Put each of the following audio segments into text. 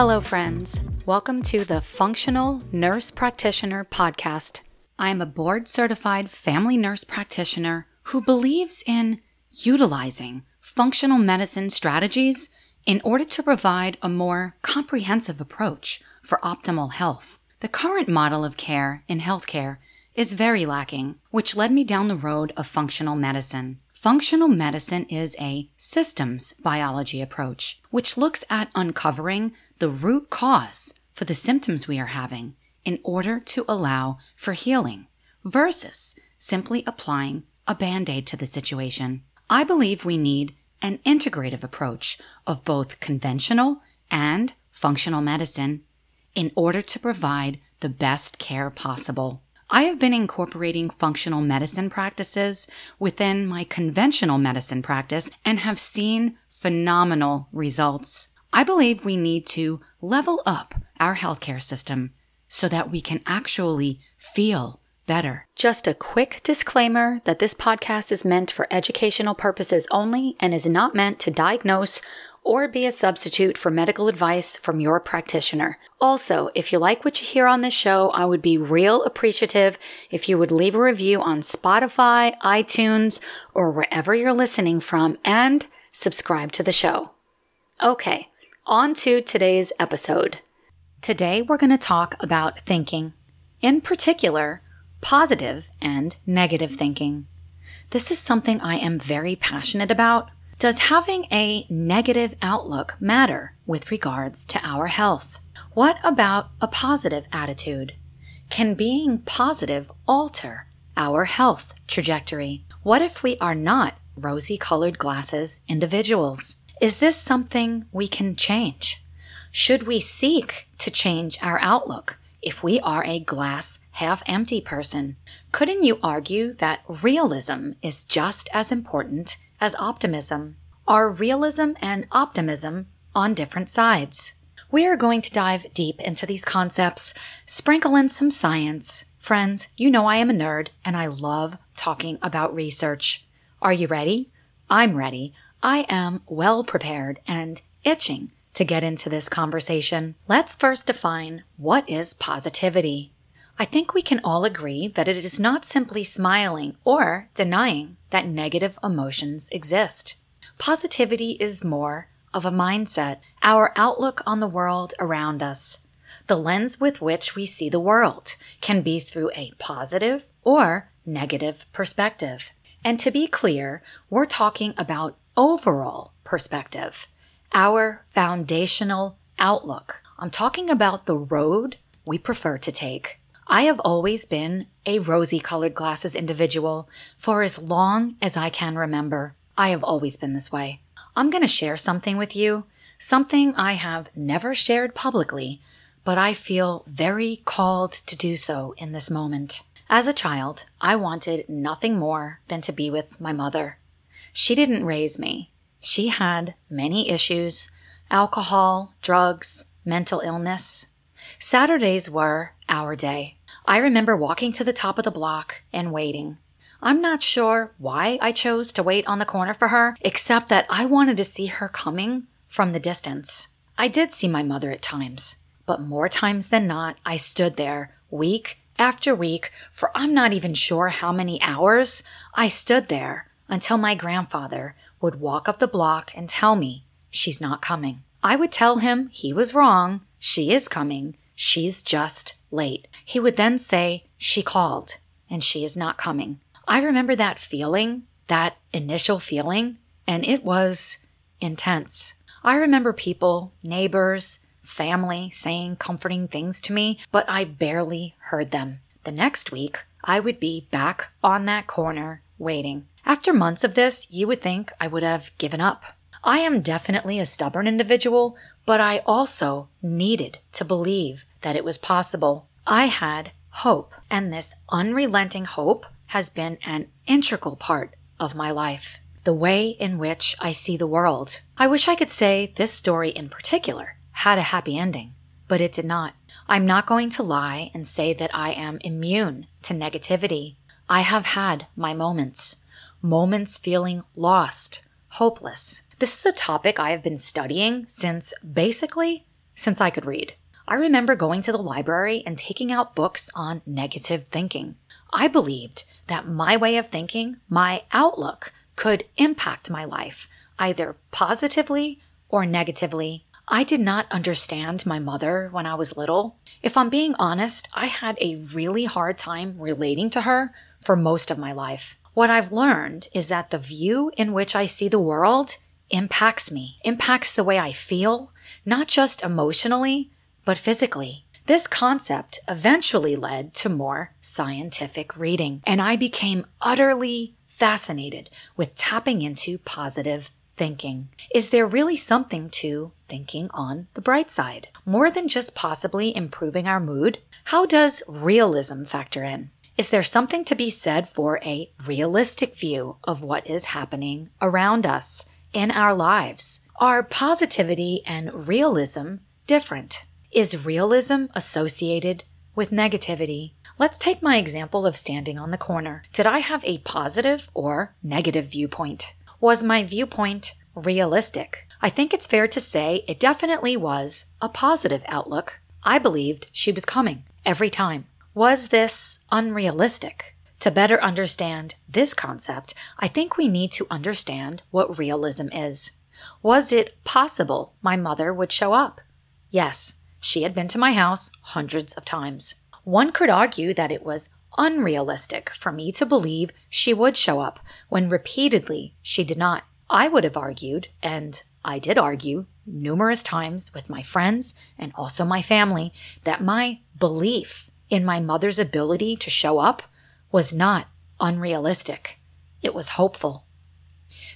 Hello, friends. Welcome to the Functional Nurse Practitioner Podcast. I am a board certified family nurse practitioner who believes in utilizing functional medicine strategies in order to provide a more comprehensive approach for optimal health. The current model of care in healthcare is very lacking, which led me down the road of functional medicine. Functional medicine is a systems biology approach, which looks at uncovering the root cause for the symptoms we are having in order to allow for healing versus simply applying a band aid to the situation. I believe we need an integrative approach of both conventional and functional medicine in order to provide the best care possible. I have been incorporating functional medicine practices within my conventional medicine practice and have seen phenomenal results. I believe we need to level up our healthcare system so that we can actually feel better. Just a quick disclaimer that this podcast is meant for educational purposes only and is not meant to diagnose or be a substitute for medical advice from your practitioner. Also, if you like what you hear on this show, I would be real appreciative if you would leave a review on Spotify, iTunes, or wherever you're listening from and subscribe to the show. Okay, on to today's episode. Today, we're going to talk about thinking, in particular, positive and negative thinking. This is something I am very passionate about does having a negative outlook matter with regards to our health? What about a positive attitude? Can being positive alter our health trajectory? What if we are not rosy colored glasses individuals? Is this something we can change? Should we seek to change our outlook if we are a glass half empty person? Couldn't you argue that realism is just as important as optimism are realism and optimism on different sides. We are going to dive deep into these concepts, sprinkle in some science. Friends, you know I am a nerd and I love talking about research. Are you ready? I'm ready. I am well prepared and itching to get into this conversation. Let's first define what is positivity. I think we can all agree that it is not simply smiling or denying that negative emotions exist. Positivity is more of a mindset, our outlook on the world around us. The lens with which we see the world can be through a positive or negative perspective. And to be clear, we're talking about overall perspective, our foundational outlook. I'm talking about the road we prefer to take. I have always been a rosy colored glasses individual for as long as I can remember. I have always been this way. I'm going to share something with you, something I have never shared publicly, but I feel very called to do so in this moment. As a child, I wanted nothing more than to be with my mother. She didn't raise me. She had many issues alcohol, drugs, mental illness. Saturdays were our day. I remember walking to the top of the block and waiting. I'm not sure why I chose to wait on the corner for her, except that I wanted to see her coming from the distance. I did see my mother at times, but more times than not, I stood there week after week for I'm not even sure how many hours. I stood there until my grandfather would walk up the block and tell me she's not coming. I would tell him he was wrong, she is coming, she's just late. He would then say, She called and she is not coming. I remember that feeling, that initial feeling, and it was intense. I remember people, neighbors, family saying comforting things to me, but I barely heard them. The next week, I would be back on that corner waiting. After months of this, you would think I would have given up. I am definitely a stubborn individual, but I also needed to believe that it was possible. I had hope, and this unrelenting hope has been an integral part of my life. The way in which I see the world. I wish I could say this story in particular had a happy ending, but it did not. I'm not going to lie and say that I am immune to negativity. I have had my moments, moments feeling lost, hopeless. This is a topic I have been studying since basically since I could read. I remember going to the library and taking out books on negative thinking. I believed that my way of thinking, my outlook, could impact my life, either positively or negatively. I did not understand my mother when I was little. If I'm being honest, I had a really hard time relating to her for most of my life. What I've learned is that the view in which I see the world impacts me, impacts the way I feel, not just emotionally, but physically. This concept eventually led to more scientific reading, and I became utterly fascinated with tapping into positive thinking. Is there really something to thinking on the bright side? More than just possibly improving our mood? How does realism factor in? Is there something to be said for a realistic view of what is happening around us in our lives? Are positivity and realism different? Is realism associated with negativity? Let's take my example of standing on the corner. Did I have a positive or negative viewpoint? Was my viewpoint realistic? I think it's fair to say it definitely was a positive outlook. I believed she was coming every time. Was this unrealistic? To better understand this concept, I think we need to understand what realism is. Was it possible my mother would show up? Yes, she had been to my house hundreds of times. One could argue that it was unrealistic for me to believe she would show up when repeatedly she did not. I would have argued, and I did argue numerous times with my friends and also my family, that my belief in my mother's ability to show up was not unrealistic. It was hopeful.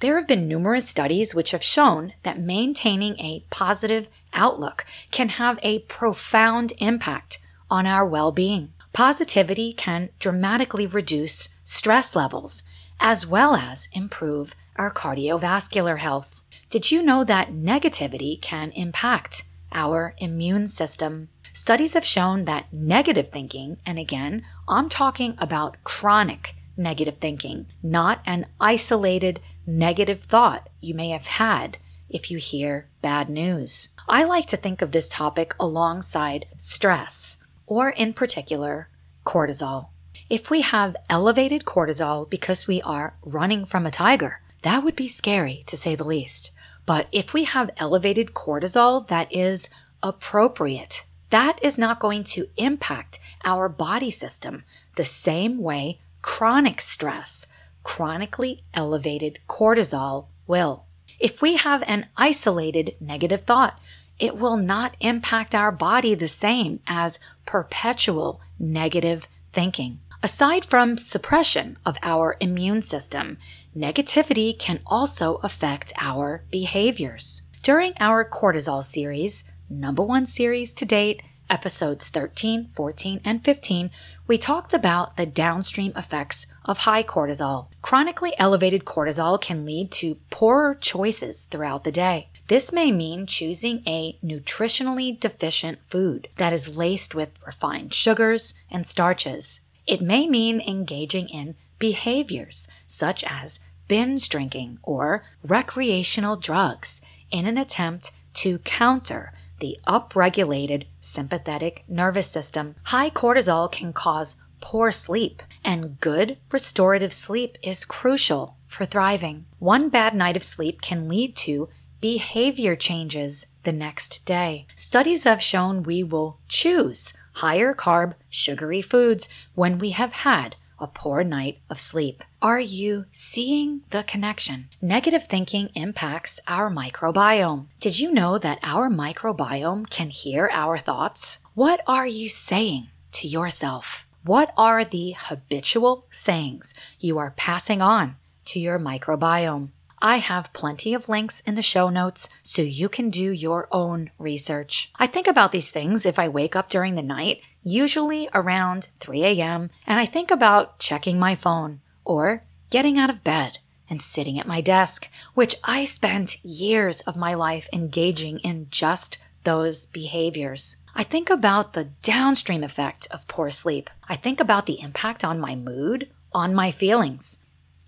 There have been numerous studies which have shown that maintaining a positive outlook can have a profound impact on our well being. Positivity can dramatically reduce stress levels as well as improve our cardiovascular health. Did you know that negativity can impact our immune system? Studies have shown that negative thinking, and again, I'm talking about chronic negative thinking, not an isolated negative thought you may have had if you hear bad news. I like to think of this topic alongside stress or in particular, cortisol. If we have elevated cortisol because we are running from a tiger, that would be scary to say the least. But if we have elevated cortisol that is appropriate, that is not going to impact our body system the same way chronic stress, chronically elevated cortisol will. If we have an isolated negative thought, it will not impact our body the same as perpetual negative thinking. Aside from suppression of our immune system, negativity can also affect our behaviors. During our cortisol series, number one series to date, episodes 13, 14, and 15, we talked about the downstream effects of high cortisol. Chronically elevated cortisol can lead to poorer choices throughout the day. This may mean choosing a nutritionally deficient food that is laced with refined sugars and starches. It may mean engaging in behaviors such as binge drinking or recreational drugs in an attempt to counter the upregulated sympathetic nervous system. High cortisol can cause poor sleep, and good restorative sleep is crucial for thriving. One bad night of sleep can lead to behavior changes the next day. Studies have shown we will choose higher carb, sugary foods when we have had a poor night of sleep. Are you seeing the connection? Negative thinking impacts our microbiome. Did you know that our microbiome can hear our thoughts? What are you saying to yourself? What are the habitual sayings you are passing on to your microbiome? I have plenty of links in the show notes so you can do your own research. I think about these things if I wake up during the night, usually around 3 a.m., and I think about checking my phone or getting out of bed and sitting at my desk, which I spent years of my life engaging in just those behaviors. I think about the downstream effect of poor sleep. I think about the impact on my mood, on my feelings.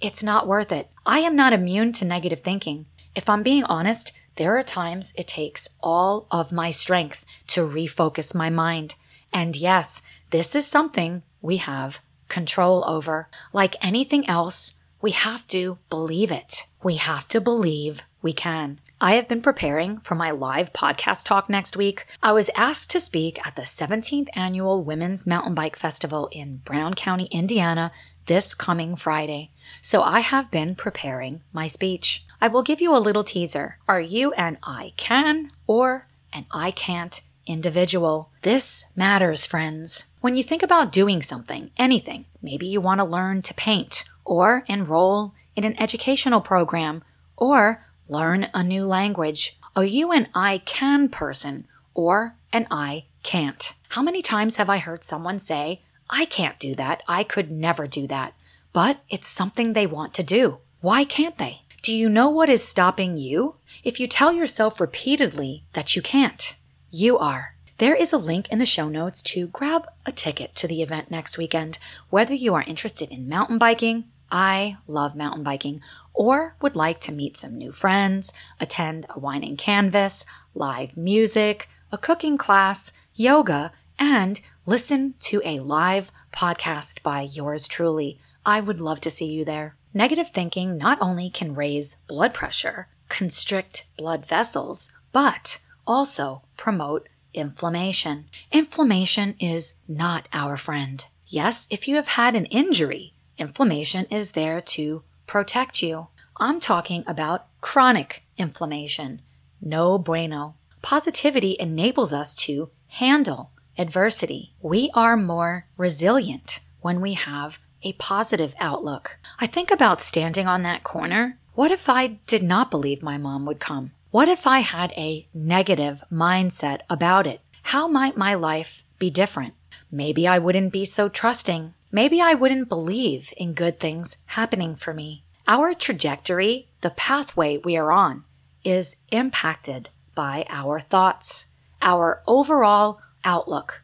It's not worth it. I am not immune to negative thinking. If I'm being honest, there are times it takes all of my strength to refocus my mind. And yes, this is something we have control over. Like anything else, we have to believe it. We have to believe we can. I have been preparing for my live podcast talk next week. I was asked to speak at the 17th annual Women's Mountain Bike Festival in Brown County, Indiana this coming Friday. So I have been preparing my speech. I will give you a little teaser. Are you an I can or an I can't individual? This matters, friends. When you think about doing something, anything, maybe you want to learn to paint or enroll in an educational program or learn a new language. Are you an I can person or an I can't? How many times have I heard someone say, I can't do that. I could never do that. But it's something they want to do. Why can't they? Do you know what is stopping you? If you tell yourself repeatedly that you can't, you are. There is a link in the show notes to grab a ticket to the event next weekend. Whether you are interested in mountain biking, I love mountain biking, or would like to meet some new friends, attend a wine and canvas, live music, a cooking class, yoga, and listen to a live podcast by yours truly. I would love to see you there. Negative thinking not only can raise blood pressure, constrict blood vessels, but also promote inflammation. Inflammation is not our friend. Yes, if you have had an injury, inflammation is there to protect you. I'm talking about chronic inflammation. No bueno. Positivity enables us to handle adversity. We are more resilient when we have a positive outlook. I think about standing on that corner. What if I did not believe my mom would come? What if I had a negative mindset about it? How might my life be different? Maybe I wouldn't be so trusting. Maybe I wouldn't believe in good things happening for me. Our trajectory, the pathway we are on, is impacted by our thoughts, our overall outlook.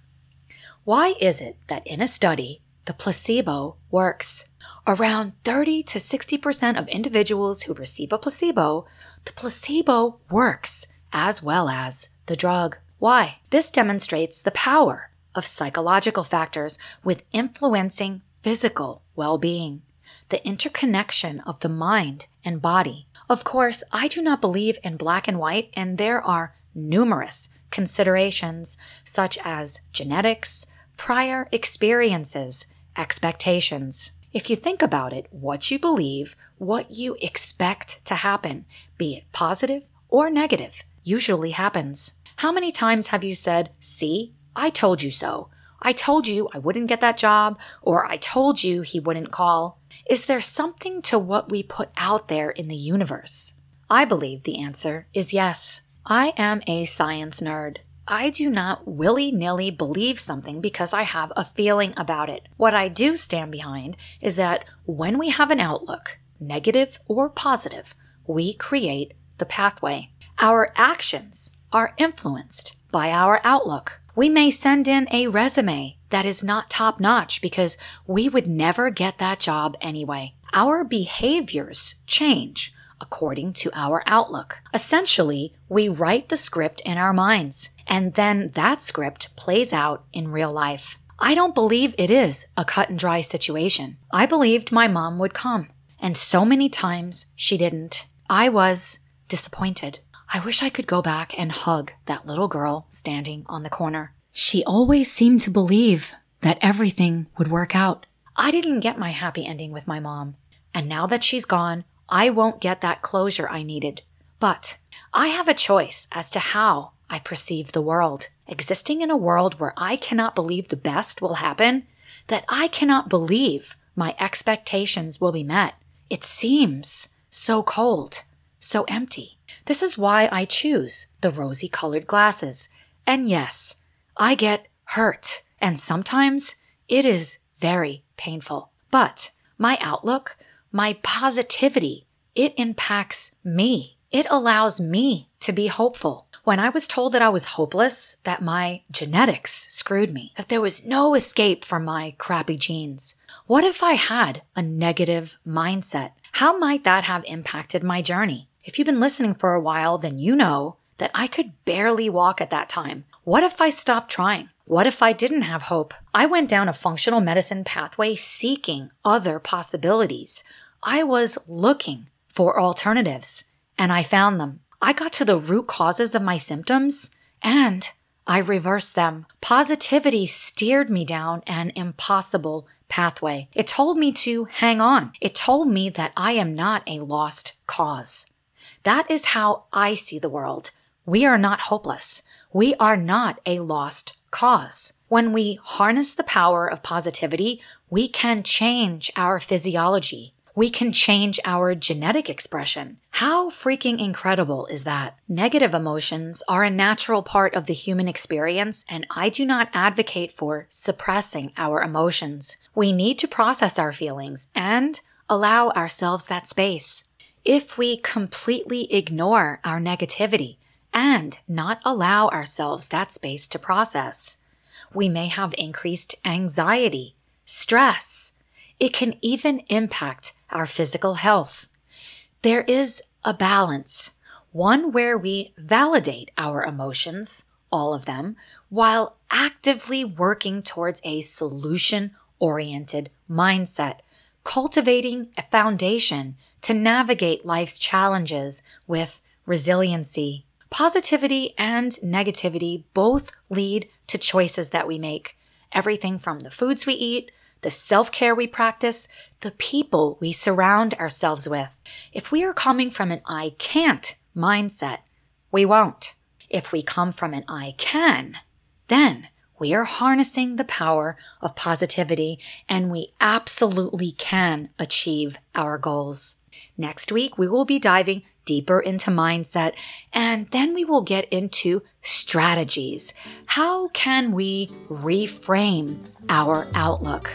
Why is it that in a study, the placebo works? Around 30 to 60% of individuals who receive a placebo, the placebo works as well as the drug. Why? This demonstrates the power of psychological factors with influencing physical well being, the interconnection of the mind and body. Of course, I do not believe in black and white, and there are numerous considerations such as genetics, prior experiences, expectations. If you think about it, what you believe, what you expect to happen, be it positive or negative, usually happens. How many times have you said, See, I told you so. I told you I wouldn't get that job, or I told you he wouldn't call. Is there something to what we put out there in the universe? I believe the answer is yes. I am a science nerd. I do not willy nilly believe something because I have a feeling about it. What I do stand behind is that when we have an outlook, negative or positive, we create the pathway. Our actions are influenced by our outlook. We may send in a resume that is not top notch because we would never get that job anyway. Our behaviors change according to our outlook. Essentially, we write the script in our minds, and then that script plays out in real life. I don't believe it is a cut and dry situation. I believed my mom would come, and so many times she didn't. I was disappointed. I wish I could go back and hug that little girl standing on the corner. She always seemed to believe that everything would work out. I didn't get my happy ending with my mom, and now that she's gone, I won't get that closure I needed. But I have a choice as to how I perceive the world. Existing in a world where I cannot believe the best will happen, that I cannot believe my expectations will be met, it seems so cold, so empty. This is why I choose the rosy colored glasses. And yes, I get hurt, and sometimes it is very painful. But my outlook, my positivity, it impacts me. It allows me to be hopeful. When I was told that I was hopeless, that my genetics screwed me, that there was no escape from my crappy genes, what if I had a negative mindset? How might that have impacted my journey? If you've been listening for a while, then you know that I could barely walk at that time. What if I stopped trying? What if I didn't have hope? I went down a functional medicine pathway seeking other possibilities. I was looking for alternatives and I found them. I got to the root causes of my symptoms and I reversed them. Positivity steered me down an impossible pathway. It told me to hang on. It told me that I am not a lost cause. That is how I see the world. We are not hopeless. We are not a lost cause. When we harness the power of positivity, we can change our physiology. We can change our genetic expression. How freaking incredible is that? Negative emotions are a natural part of the human experience, and I do not advocate for suppressing our emotions. We need to process our feelings and allow ourselves that space. If we completely ignore our negativity, and not allow ourselves that space to process. We may have increased anxiety, stress. It can even impact our physical health. There is a balance, one where we validate our emotions, all of them, while actively working towards a solution oriented mindset, cultivating a foundation to navigate life's challenges with resiliency Positivity and negativity both lead to choices that we make. Everything from the foods we eat, the self care we practice, the people we surround ourselves with. If we are coming from an I can't mindset, we won't. If we come from an I can, then we are harnessing the power of positivity and we absolutely can achieve our goals. Next week, we will be diving deeper into mindset, and then we will get into strategies. How can we reframe our outlook?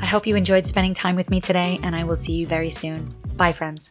I hope you enjoyed spending time with me today, and I will see you very soon. Bye, friends.